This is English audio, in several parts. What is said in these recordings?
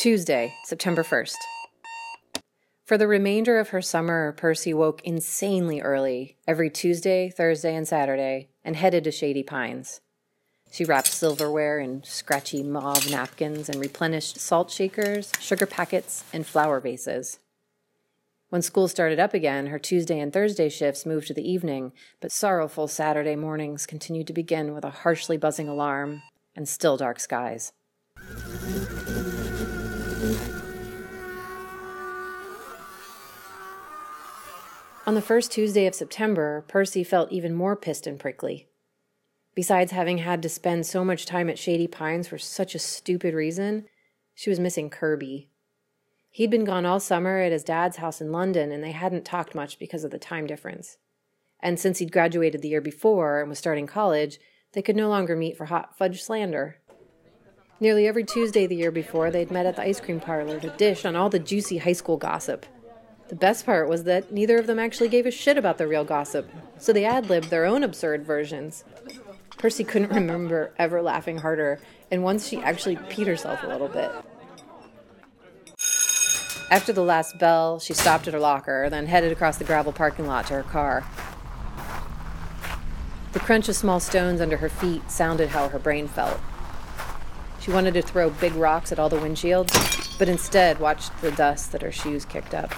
Tuesday, September 1st. For the remainder of her summer, Percy woke insanely early every Tuesday, Thursday, and Saturday and headed to Shady Pines. She wrapped silverware in scratchy mauve napkins and replenished salt shakers, sugar packets, and flower vases. When school started up again, her Tuesday and Thursday shifts moved to the evening, but sorrowful Saturday mornings continued to begin with a harshly buzzing alarm and still dark skies. On the first Tuesday of September, Percy felt even more pissed and prickly. Besides having had to spend so much time at Shady Pines for such a stupid reason, she was missing Kirby. He'd been gone all summer at his dad's house in London, and they hadn't talked much because of the time difference. And since he'd graduated the year before and was starting college, they could no longer meet for hot fudge slander. Nearly every Tuesday the year before, they'd met at the ice cream parlor to dish on all the juicy high school gossip. The best part was that neither of them actually gave a shit about the real gossip, so they ad libbed their own absurd versions. Percy couldn't remember ever laughing harder, and once she actually peed herself a little bit. After the last bell, she stopped at her locker, then headed across the gravel parking lot to her car. The crunch of small stones under her feet sounded how her brain felt. She wanted to throw big rocks at all the windshields, but instead watched the dust that her shoes kicked up.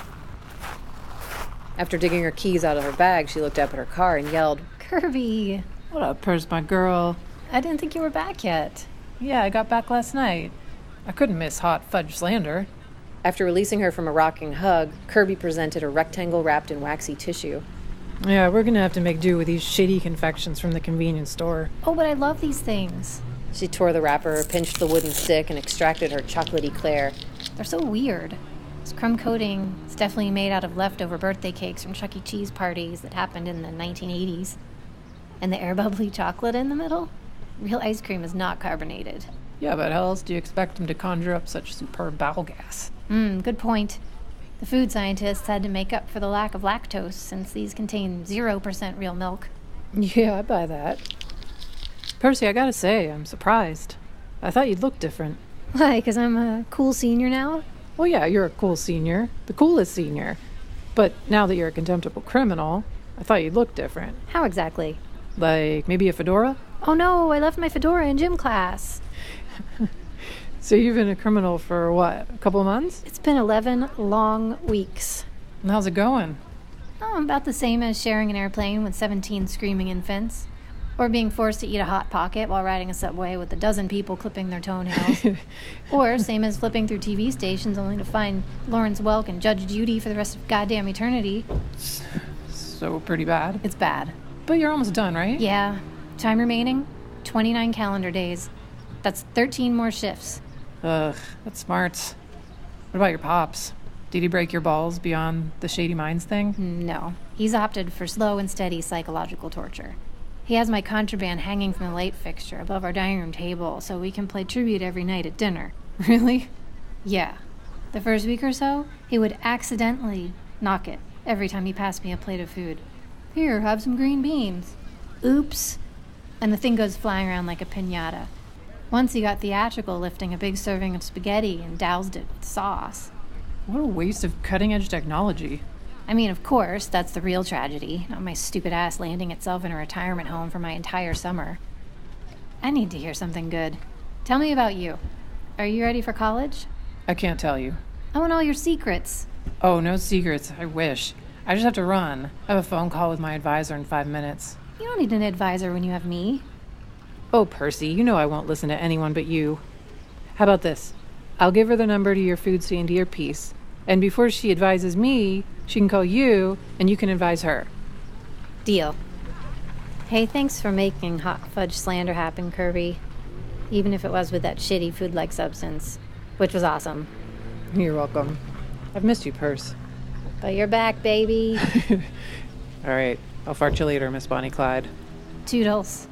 After digging her keys out of her bag, she looked up at her car and yelled, Kirby! What up, Purse, my girl? I didn't think you were back yet. Yeah, I got back last night. I couldn't miss hot fudge slander. After releasing her from a rocking hug, Kirby presented a rectangle wrapped in waxy tissue. Yeah, we're gonna have to make do with these shitty confections from the convenience store. Oh, but I love these things. She tore the wrapper, pinched the wooden stick, and extracted her chocolate eclair. They're so weird. This crumb coating is definitely made out of leftover birthday cakes from Chuck E. Cheese parties that happened in the 1980s. And the air bubbly chocolate in the middle? Real ice cream is not carbonated. Yeah, but how else do you expect them to conjure up such superb bowel gas? Hmm, good point. The food scientists had to make up for the lack of lactose since these contain 0% real milk. Yeah, I buy that. Percy, I gotta say, I'm surprised. I thought you'd look different. Why, because I'm a cool senior now? Well, yeah, you're a cool senior, the coolest senior. But now that you're a contemptible criminal, I thought you'd look different. How exactly? Like maybe a fedora? Oh no, I left my fedora in gym class. So you've been a criminal for what, a couple of months? It's been 11 long weeks. And how's it going? Oh, about the same as sharing an airplane with 17 screaming infants. Or being forced to eat a Hot Pocket while riding a subway with a dozen people clipping their toenails. or same as flipping through TV stations only to find Lawrence Welk and Judge Judy for the rest of goddamn eternity. So pretty bad. It's bad. But you're almost done, right? Yeah. Time remaining 29 calendar days. That's 13 more shifts. Ugh, that's smart. What about your pops? Did he break your balls beyond the Shady Minds thing? No. He's opted for slow and steady psychological torture. He has my contraband hanging from the light fixture above our dining room table so we can play tribute every night at dinner. Really? Yeah. The first week or so, he would accidentally knock it every time he passed me a plate of food. Here, have some green beans. Oops. And the thing goes flying around like a pinata. Once he got theatrical lifting a big serving of spaghetti and doused it with sauce. What a waste of cutting edge technology. I mean, of course, that's the real tragedy, not my stupid ass landing itself in a retirement home for my entire summer. I need to hear something good. Tell me about you. Are you ready for college? I can't tell you. I want all your secrets. Oh, no secrets. I wish. I just have to run. I have a phone call with my advisor in five minutes. You don't need an advisor when you have me. Oh, Percy, you know I won't listen to anyone but you. How about this? I'll give her the number to your food stand to your piece, and before she advises me, she can call you, and you can advise her. Deal. Hey, thanks for making hot fudge slander happen, Kirby. Even if it was with that shitty food like substance, which was awesome. You're welcome. I've missed you, Perce. But you're back, baby. All right. I'll fart you later, Miss Bonnie Clyde. Toodles.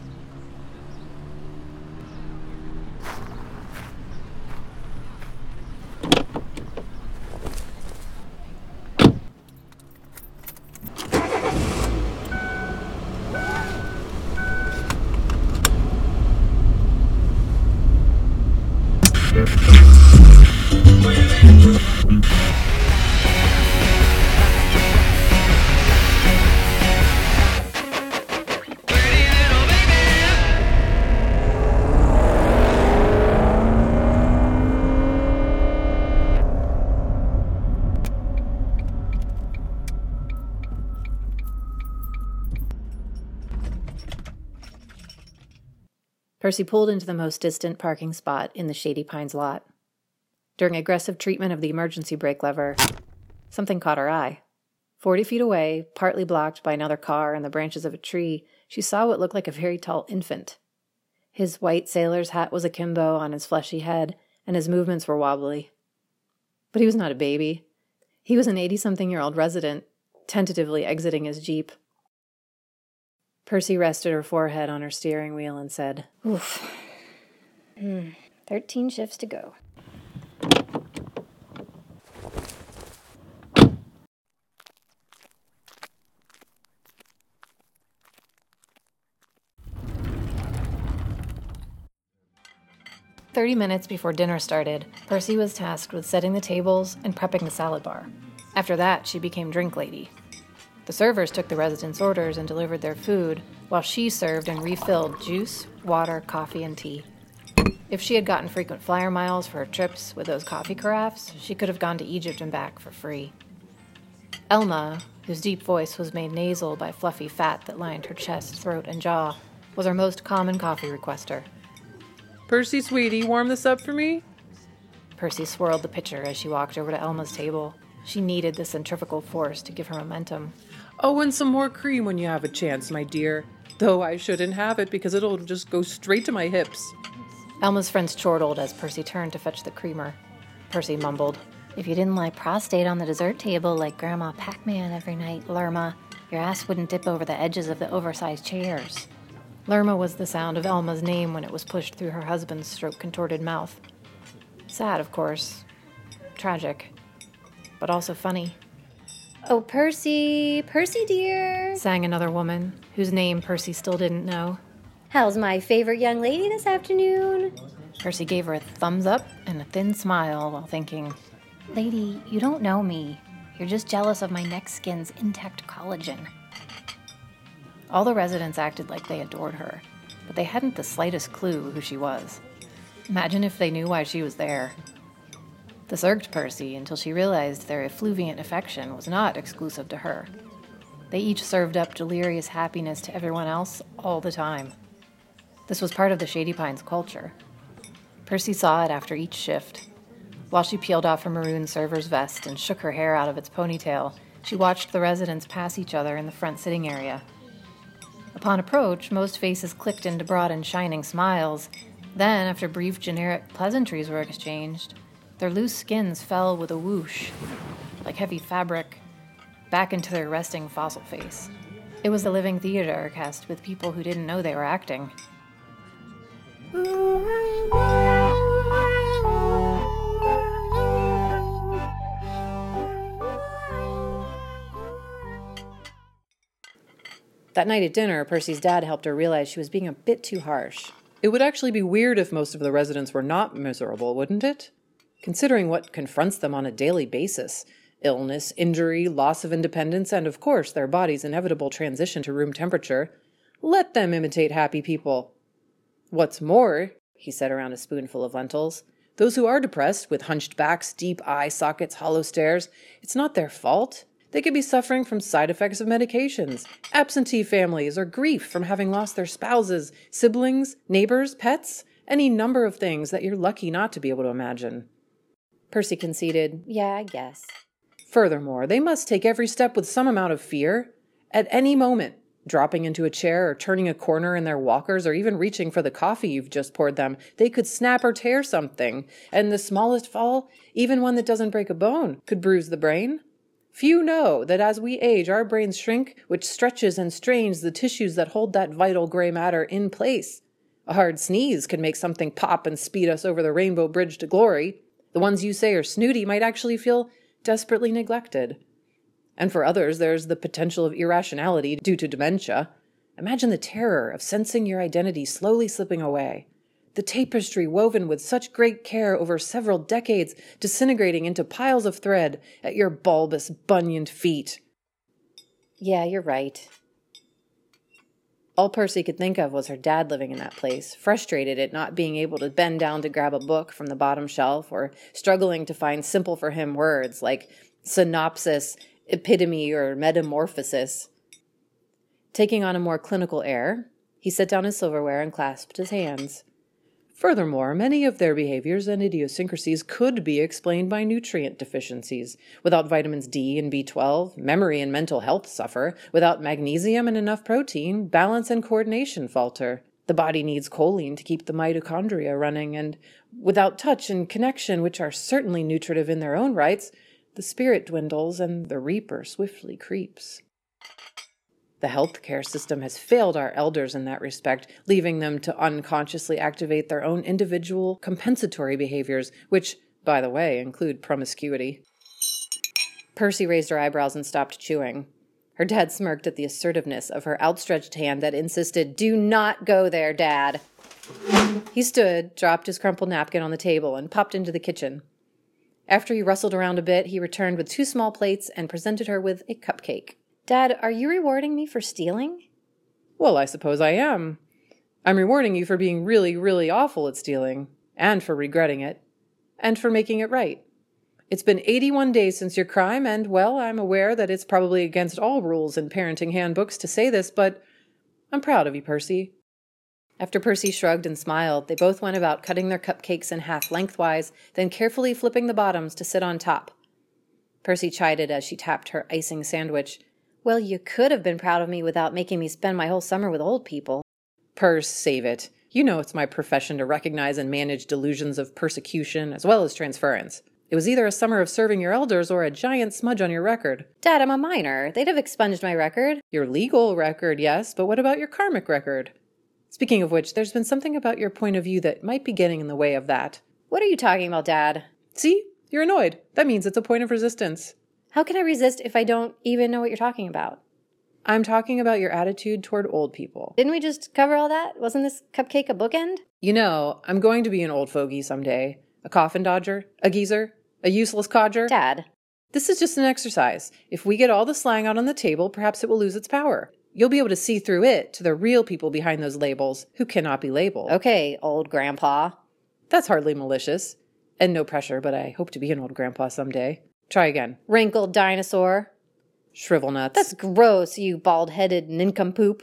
Percy pulled into the most distant parking spot in the Shady Pines lot. During aggressive treatment of the emergency brake lever, something caught her eye. Forty feet away, partly blocked by another car and the branches of a tree, she saw what looked like a very tall infant. His white sailor's hat was akimbo on his fleshy head, and his movements were wobbly. But he was not a baby. He was an 80 something year old resident, tentatively exiting his Jeep. Percy rested her forehead on her steering wheel and said, Oof. Mm, 13 shifts to go. Thirty minutes before dinner started, Percy was tasked with setting the tables and prepping the salad bar. After that, she became drink lady. The servers took the residents' orders and delivered their food, while she served and refilled juice, water, coffee, and tea. If she had gotten frequent flyer miles for her trips with those coffee carafes, she could have gone to Egypt and back for free. Elma, whose deep voice was made nasal by fluffy fat that lined her chest, throat, and jaw, was our most common coffee requester. Percy, sweetie, warm this up for me? Percy swirled the pitcher as she walked over to Elma's table. She needed the centrifugal force to give her momentum. Oh, and some more cream when you have a chance, my dear. Though I shouldn't have it because it'll just go straight to my hips. Elma's friends chortled as Percy turned to fetch the creamer. Percy mumbled, If you didn't lie prostate on the dessert table like Grandma Pac Man every night, Lerma, your ass wouldn't dip over the edges of the oversized chairs. Lerma was the sound of Elma's name when it was pushed through her husband's stroke contorted mouth. Sad, of course. Tragic. But also funny. Oh, Percy, Percy dear, sang another woman, whose name Percy still didn't know. How's my favorite young lady this afternoon? Percy gave her a thumbs up and a thin smile while thinking, Lady, you don't know me. You're just jealous of my neck skin's intact collagen. All the residents acted like they adored her, but they hadn't the slightest clue who she was. Imagine if they knew why she was there. This irked Percy until she realized their effluvient affection was not exclusive to her. They each served up delirious happiness to everyone else all the time. This was part of the Shady Pines culture. Percy saw it after each shift. While she peeled off her maroon server's vest and shook her hair out of its ponytail, she watched the residents pass each other in the front sitting area. Upon approach, most faces clicked into broad and shining smiles. Then, after brief generic pleasantries were exchanged, their loose skins fell with a whoosh, like heavy fabric, back into their resting fossil face. It was a living theater cast with people who didn't know they were acting. That night at dinner, Percy's dad helped her realize she was being a bit too harsh. It would actually be weird if most of the residents were not miserable, wouldn't it? Considering what confronts them on a daily basis illness, injury, loss of independence, and of course their body's inevitable transition to room temperature. Let them imitate happy people. What's more, he said around a spoonful of lentils, those who are depressed, with hunched backs, deep eye sockets, hollow stares, it's not their fault. They could be suffering from side effects of medications, absentee families, or grief from having lost their spouses, siblings, neighbors, pets, any number of things that you're lucky not to be able to imagine. Percy conceded, Yeah, I guess. Furthermore, they must take every step with some amount of fear. At any moment, dropping into a chair or turning a corner in their walkers or even reaching for the coffee you've just poured them, they could snap or tear something, and the smallest fall, even one that doesn't break a bone, could bruise the brain. Few know that as we age, our brains shrink, which stretches and strains the tissues that hold that vital gray matter in place. A hard sneeze can make something pop and speed us over the rainbow bridge to glory. The ones you say are snooty might actually feel desperately neglected. And for others, there's the potential of irrationality due to dementia. Imagine the terror of sensing your identity slowly slipping away. The tapestry woven with such great care over several decades disintegrating into piles of thread at your bulbous, bunioned feet. Yeah, you're right. All Percy could think of was her dad living in that place, frustrated at not being able to bend down to grab a book from the bottom shelf or struggling to find simple for him words like synopsis, epitome, or metamorphosis. Taking on a more clinical air, He set down his silverware and clasped his hands. Furthermore, many of their behaviors and idiosyncrasies could be explained by nutrient deficiencies. Without vitamins D and B12, memory and mental health suffer. Without magnesium and enough protein, balance and coordination falter. The body needs choline to keep the mitochondria running, and without touch and connection, which are certainly nutritive in their own rights, the spirit dwindles and the reaper swiftly creeps. The healthcare system has failed our elders in that respect, leaving them to unconsciously activate their own individual compensatory behaviors, which, by the way, include promiscuity. Percy raised her eyebrows and stopped chewing. Her dad smirked at the assertiveness of her outstretched hand that insisted, Do not go there, Dad. He stood, dropped his crumpled napkin on the table, and popped into the kitchen. After he rustled around a bit, he returned with two small plates and presented her with a cupcake. Dad, are you rewarding me for stealing? Well, I suppose I am. I'm rewarding you for being really, really awful at stealing, and for regretting it, and for making it right. It's been 81 days since your crime, and, well, I'm aware that it's probably against all rules in parenting handbooks to say this, but I'm proud of you, Percy. After Percy shrugged and smiled, they both went about cutting their cupcakes in half lengthwise, then carefully flipping the bottoms to sit on top. Percy chided as she tapped her icing sandwich. Well, you could have been proud of me without making me spend my whole summer with old people. Purse, save it. You know it's my profession to recognize and manage delusions of persecution as well as transference. It was either a summer of serving your elders or a giant smudge on your record. Dad, I'm a minor. They'd have expunged my record. Your legal record, yes, but what about your karmic record? Speaking of which, there's been something about your point of view that might be getting in the way of that. What are you talking about, Dad? See? You're annoyed. That means it's a point of resistance. How can I resist if I don't even know what you're talking about? I'm talking about your attitude toward old people. Didn't we just cover all that? Wasn't this cupcake a bookend? You know, I'm going to be an old fogey someday. A coffin dodger, a geezer, a useless codger. Dad. This is just an exercise. If we get all the slang out on the table, perhaps it will lose its power. You'll be able to see through it to the real people behind those labels who cannot be labeled. Okay, old grandpa. That's hardly malicious. And no pressure, but I hope to be an old grandpa someday. Try again. Wrinkled dinosaur. Shrivel nuts. That's gross, you bald headed nincompoop.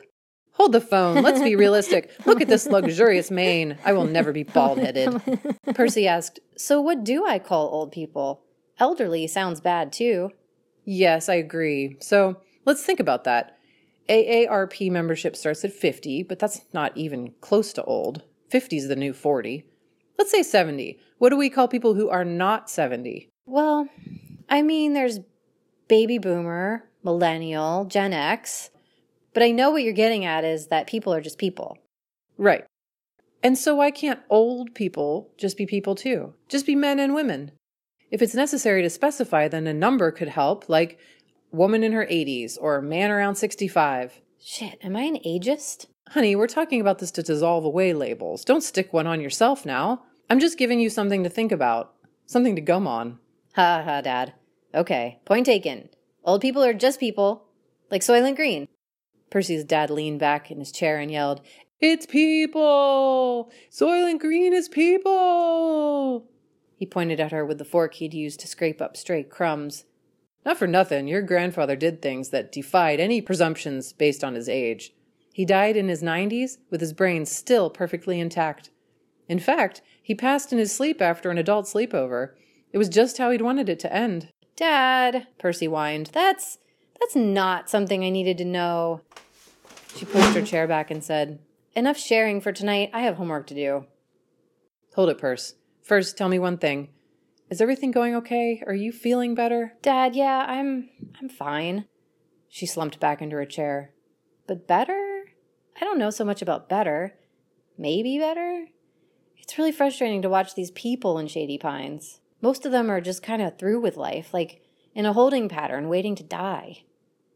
Hold the phone. Let's be realistic. Look at this luxurious mane. I will never be bald headed. Percy asked, So what do I call old people? Elderly sounds bad too. Yes, I agree. So let's think about that. AARP membership starts at 50, but that's not even close to old. 50 is the new 40. Let's say 70. What do we call people who are not 70? Well, I mean, there's baby boomer, millennial, Gen X. But I know what you're getting at is that people are just people. Right. And so why can't old people just be people too? Just be men and women. If it's necessary to specify, then a number could help, like woman in her 80s or man around 65. Shit, am I an ageist? Honey, we're talking about this to dissolve away labels. Don't stick one on yourself now. I'm just giving you something to think about, something to gum on. Ha ha, Dad. Okay, point taken. Old people are just people, like Soylent Green. Percy's dad leaned back in his chair and yelled, It's people! Soylent Green is people! He pointed at her with the fork he'd used to scrape up stray crumbs. Not for nothing, your grandfather did things that defied any presumptions based on his age. He died in his 90s with his brain still perfectly intact. In fact, he passed in his sleep after an adult sleepover. It was just how he'd wanted it to end. Dad, Percy whined, that's that's not something I needed to know. She pushed her chair back and said, Enough sharing for tonight. I have homework to do. Hold it, Perce. First, tell me one thing. Is everything going okay? Are you feeling better? Dad, yeah, I'm I'm fine. She slumped back into her chair. But better? I don't know so much about better. Maybe better? It's really frustrating to watch these people in Shady Pines. Most of them are just kind of through with life, like in a holding pattern, waiting to die.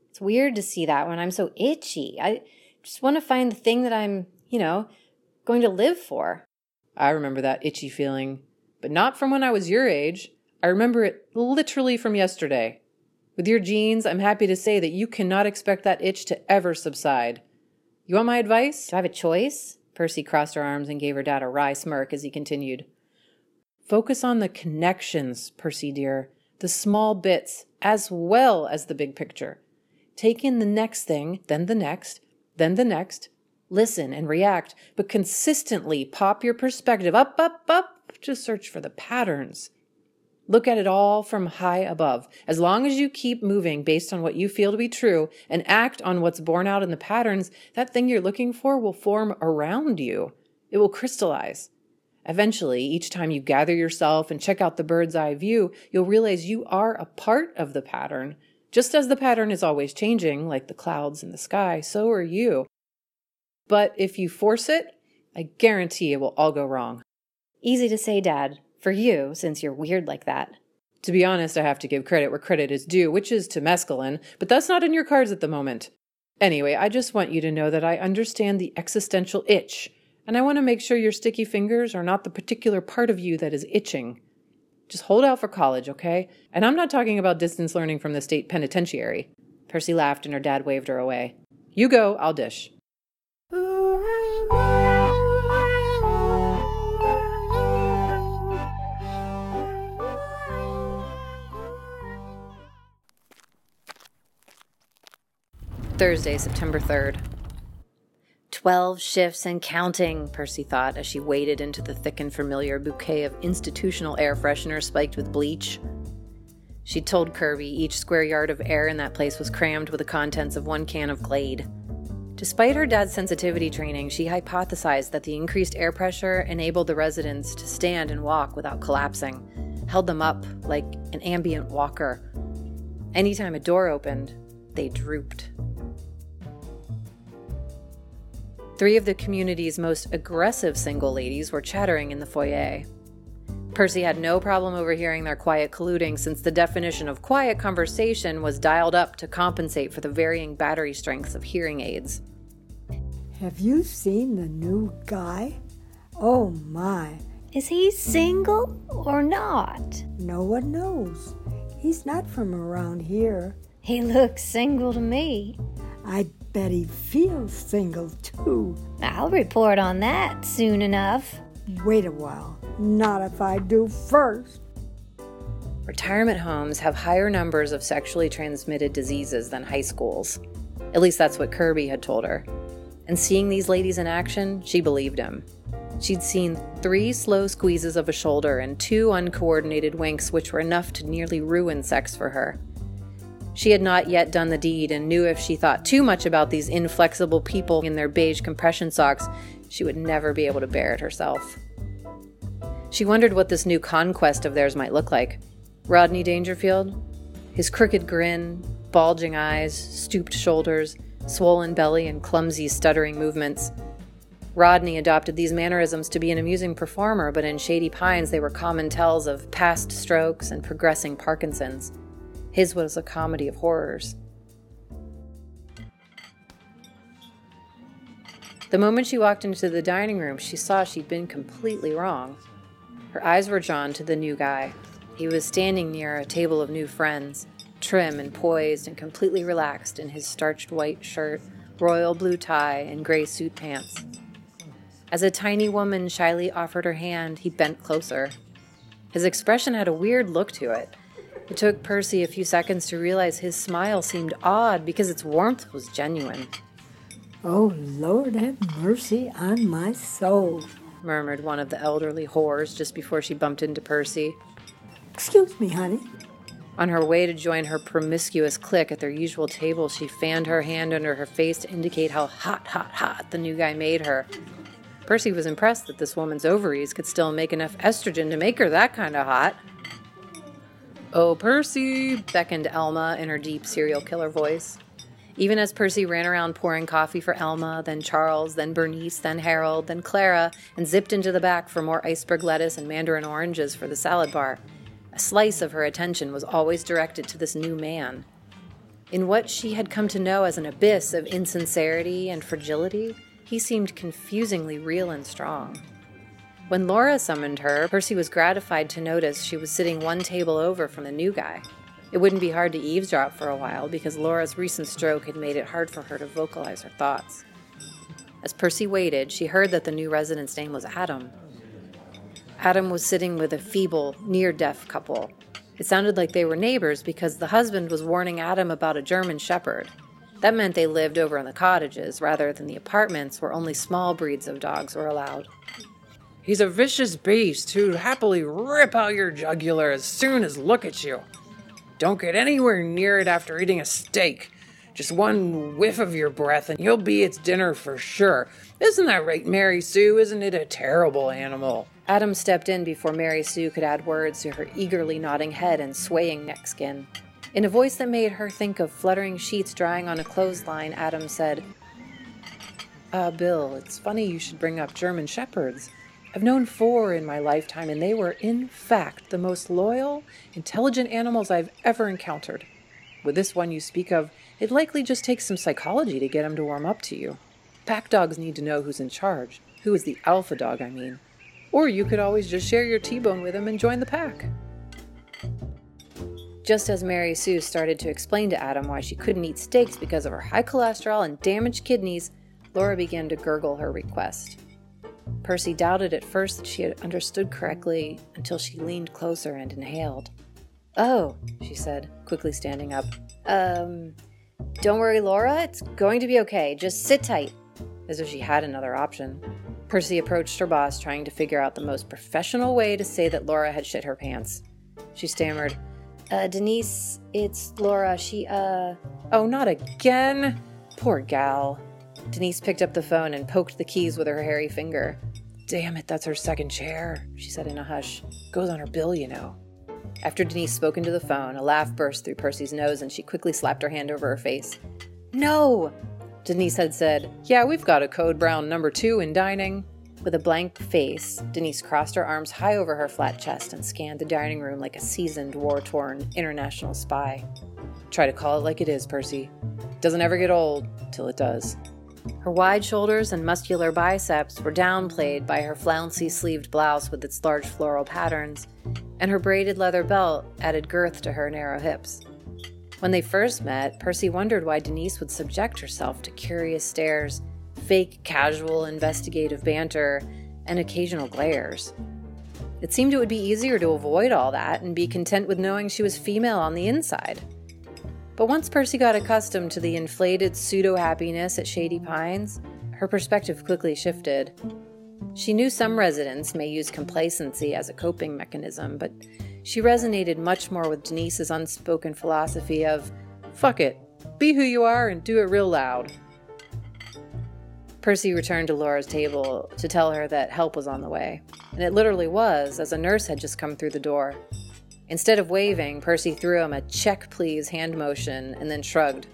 It's weird to see that when I'm so itchy. I just want to find the thing that I'm, you know, going to live for. I remember that itchy feeling, but not from when I was your age. I remember it literally from yesterday. With your genes, I'm happy to say that you cannot expect that itch to ever subside. You want my advice? Do I have a choice? Percy crossed her arms and gave her dad a wry smirk as he continued. Focus on the connections, Percy dear, the small bits, as well as the big picture. Take in the next thing, then the next, then the next, listen and react, but consistently pop your perspective up, up, up to search for the patterns. Look at it all from high above. As long as you keep moving based on what you feel to be true and act on what's borne out in the patterns, that thing you're looking for will form around you. It will crystallize. Eventually, each time you gather yourself and check out the bird's eye view, you'll realize you are a part of the pattern. Just as the pattern is always changing, like the clouds in the sky, so are you. But if you force it, I guarantee it will all go wrong. Easy to say, Dad, for you, since you're weird like that. To be honest, I have to give credit where credit is due, which is to mescaline, but that's not in your cards at the moment. Anyway, I just want you to know that I understand the existential itch, and I want to make sure your sticky fingers are not the particular part of you that is itching. Just hold out for college, okay? And I'm not talking about distance learning from the state penitentiary. Percy laughed and her dad waved her away. You go, I'll dish. Thursday, September 3rd. Twelve shifts and counting, Percy thought as she waded into the thick and familiar bouquet of institutional air freshener spiked with bleach. She told Kirby each square yard of air in that place was crammed with the contents of one can of Glade. Despite her dad's sensitivity training, she hypothesized that the increased air pressure enabled the residents to stand and walk without collapsing, held them up like an ambient walker. Anytime a door opened, they drooped. Three of the community's most aggressive single ladies were chattering in the foyer. Percy had no problem overhearing their quiet colluding since the definition of quiet conversation was dialed up to compensate for the varying battery strengths of hearing aids. Have you seen the new guy? Oh my. Is he single or not? No one knows. He's not from around here. He looks single to me. I bet he feels single too. I'll report on that soon enough. Wait a while. Not if I do first. Retirement homes have higher numbers of sexually transmitted diseases than high schools. At least that's what Kirby had told her. And seeing these ladies in action, she believed him. She'd seen three slow squeezes of a shoulder and two uncoordinated winks, which were enough to nearly ruin sex for her. She had not yet done the deed and knew if she thought too much about these inflexible people in their beige compression socks, she would never be able to bear it herself. She wondered what this new conquest of theirs might look like. Rodney Dangerfield? His crooked grin, bulging eyes, stooped shoulders, swollen belly, and clumsy, stuttering movements. Rodney adopted these mannerisms to be an amusing performer, but in Shady Pines they were common tells of past strokes and progressing Parkinson's. His was a comedy of horrors. The moment she walked into the dining room, she saw she'd been completely wrong. Her eyes were drawn to the new guy. He was standing near a table of new friends, trim and poised and completely relaxed in his starched white shirt, royal blue tie, and gray suit pants. As a tiny woman shyly offered her hand, he bent closer. His expression had a weird look to it, it took Percy a few seconds to realize his smile seemed odd because its warmth was genuine. Oh, Lord have mercy on my soul, murmured one of the elderly whores just before she bumped into Percy. Excuse me, honey. On her way to join her promiscuous clique at their usual table, she fanned her hand under her face to indicate how hot, hot, hot the new guy made her. Percy was impressed that this woman's ovaries could still make enough estrogen to make her that kind of hot. Oh, Percy, beckoned Elma in her deep serial killer voice. Even as Percy ran around pouring coffee for Elma, then Charles, then Bernice, then Harold, then Clara, and zipped into the back for more iceberg lettuce and mandarin oranges for the salad bar, a slice of her attention was always directed to this new man. In what she had come to know as an abyss of insincerity and fragility, he seemed confusingly real and strong. When Laura summoned her, Percy was gratified to notice she was sitting one table over from the new guy. It wouldn't be hard to eavesdrop for a while because Laura's recent stroke had made it hard for her to vocalize her thoughts. As Percy waited, she heard that the new resident's name was Adam. Adam was sitting with a feeble, near deaf couple. It sounded like they were neighbors because the husband was warning Adam about a German shepherd. That meant they lived over in the cottages rather than the apartments where only small breeds of dogs were allowed. He's a vicious beast who'd happily rip out your jugular as soon as look at you. Don't get anywhere near it after eating a steak. Just one whiff of your breath and you'll be its dinner for sure. Isn't that right, Mary Sue? Isn't it a terrible animal? Adam stepped in before Mary Sue could add words to her eagerly nodding head and swaying neck skin. In a voice that made her think of fluttering sheets drying on a clothesline, Adam said, Ah, uh, Bill, it's funny you should bring up German Shepherds. I've known four in my lifetime, and they were, in fact, the most loyal, intelligent animals I've ever encountered. With this one you speak of, it likely just takes some psychology to get him to warm up to you. Pack dogs need to know who's in charge, who is the alpha dog, I mean. Or you could always just share your T bone with him and join the pack. Just as Mary Sue started to explain to Adam why she couldn't eat steaks because of her high cholesterol and damaged kidneys, Laura began to gurgle her request. Percy doubted at first that she had understood correctly until she leaned closer and inhaled. Oh, she said, quickly standing up. Um, don't worry, Laura, it's going to be okay. Just sit tight. As if she had another option. Percy approached her boss, trying to figure out the most professional way to say that Laura had shit her pants. She stammered, uh, Denise, it's Laura. She, uh. Oh, not again? Poor gal. Denise picked up the phone and poked the keys with her hairy finger. Damn it, that's her second chair, she said in a hush. Goes on her bill, you know. After Denise spoke into the phone, a laugh burst through Percy's nose and she quickly slapped her hand over her face. No! Denise had said, Yeah, we've got a code brown number two in dining. With a blank face, Denise crossed her arms high over her flat chest and scanned the dining room like a seasoned, war torn international spy. Try to call it like it is, Percy. Doesn't ever get old till it does. Her wide shoulders and muscular biceps were downplayed by her flouncy sleeved blouse with its large floral patterns, and her braided leather belt added girth to her narrow hips. When they first met, Percy wondered why Denise would subject herself to curious stares fake, casual, investigative banter, and occasional glares. It seemed it would be easier to avoid all that and be content with knowing she was female on the inside. But once Percy got accustomed to the inflated pseudo happiness at Shady Pines, her perspective quickly shifted. She knew some residents may use complacency as a coping mechanism, but she resonated much more with Denise's unspoken philosophy of, fuck it, be who you are and do it real loud. Percy returned to Laura's table to tell her that help was on the way. And it literally was, as a nurse had just come through the door. Instead of waving, Percy threw him a check please hand motion and then shrugged.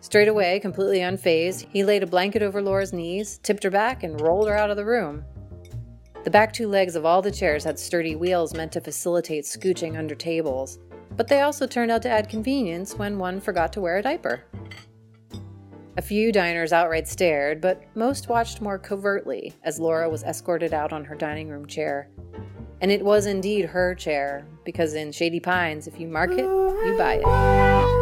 Straight away, completely unfazed, he laid a blanket over Laura's knees, tipped her back, and rolled her out of the room. The back two legs of all the chairs had sturdy wheels meant to facilitate scooching under tables, but they also turned out to add convenience when one forgot to wear a diaper. A few diners outright stared, but most watched more covertly as Laura was escorted out on her dining room chair. And it was indeed her chair, because in Shady Pines, if you mark it, you buy it.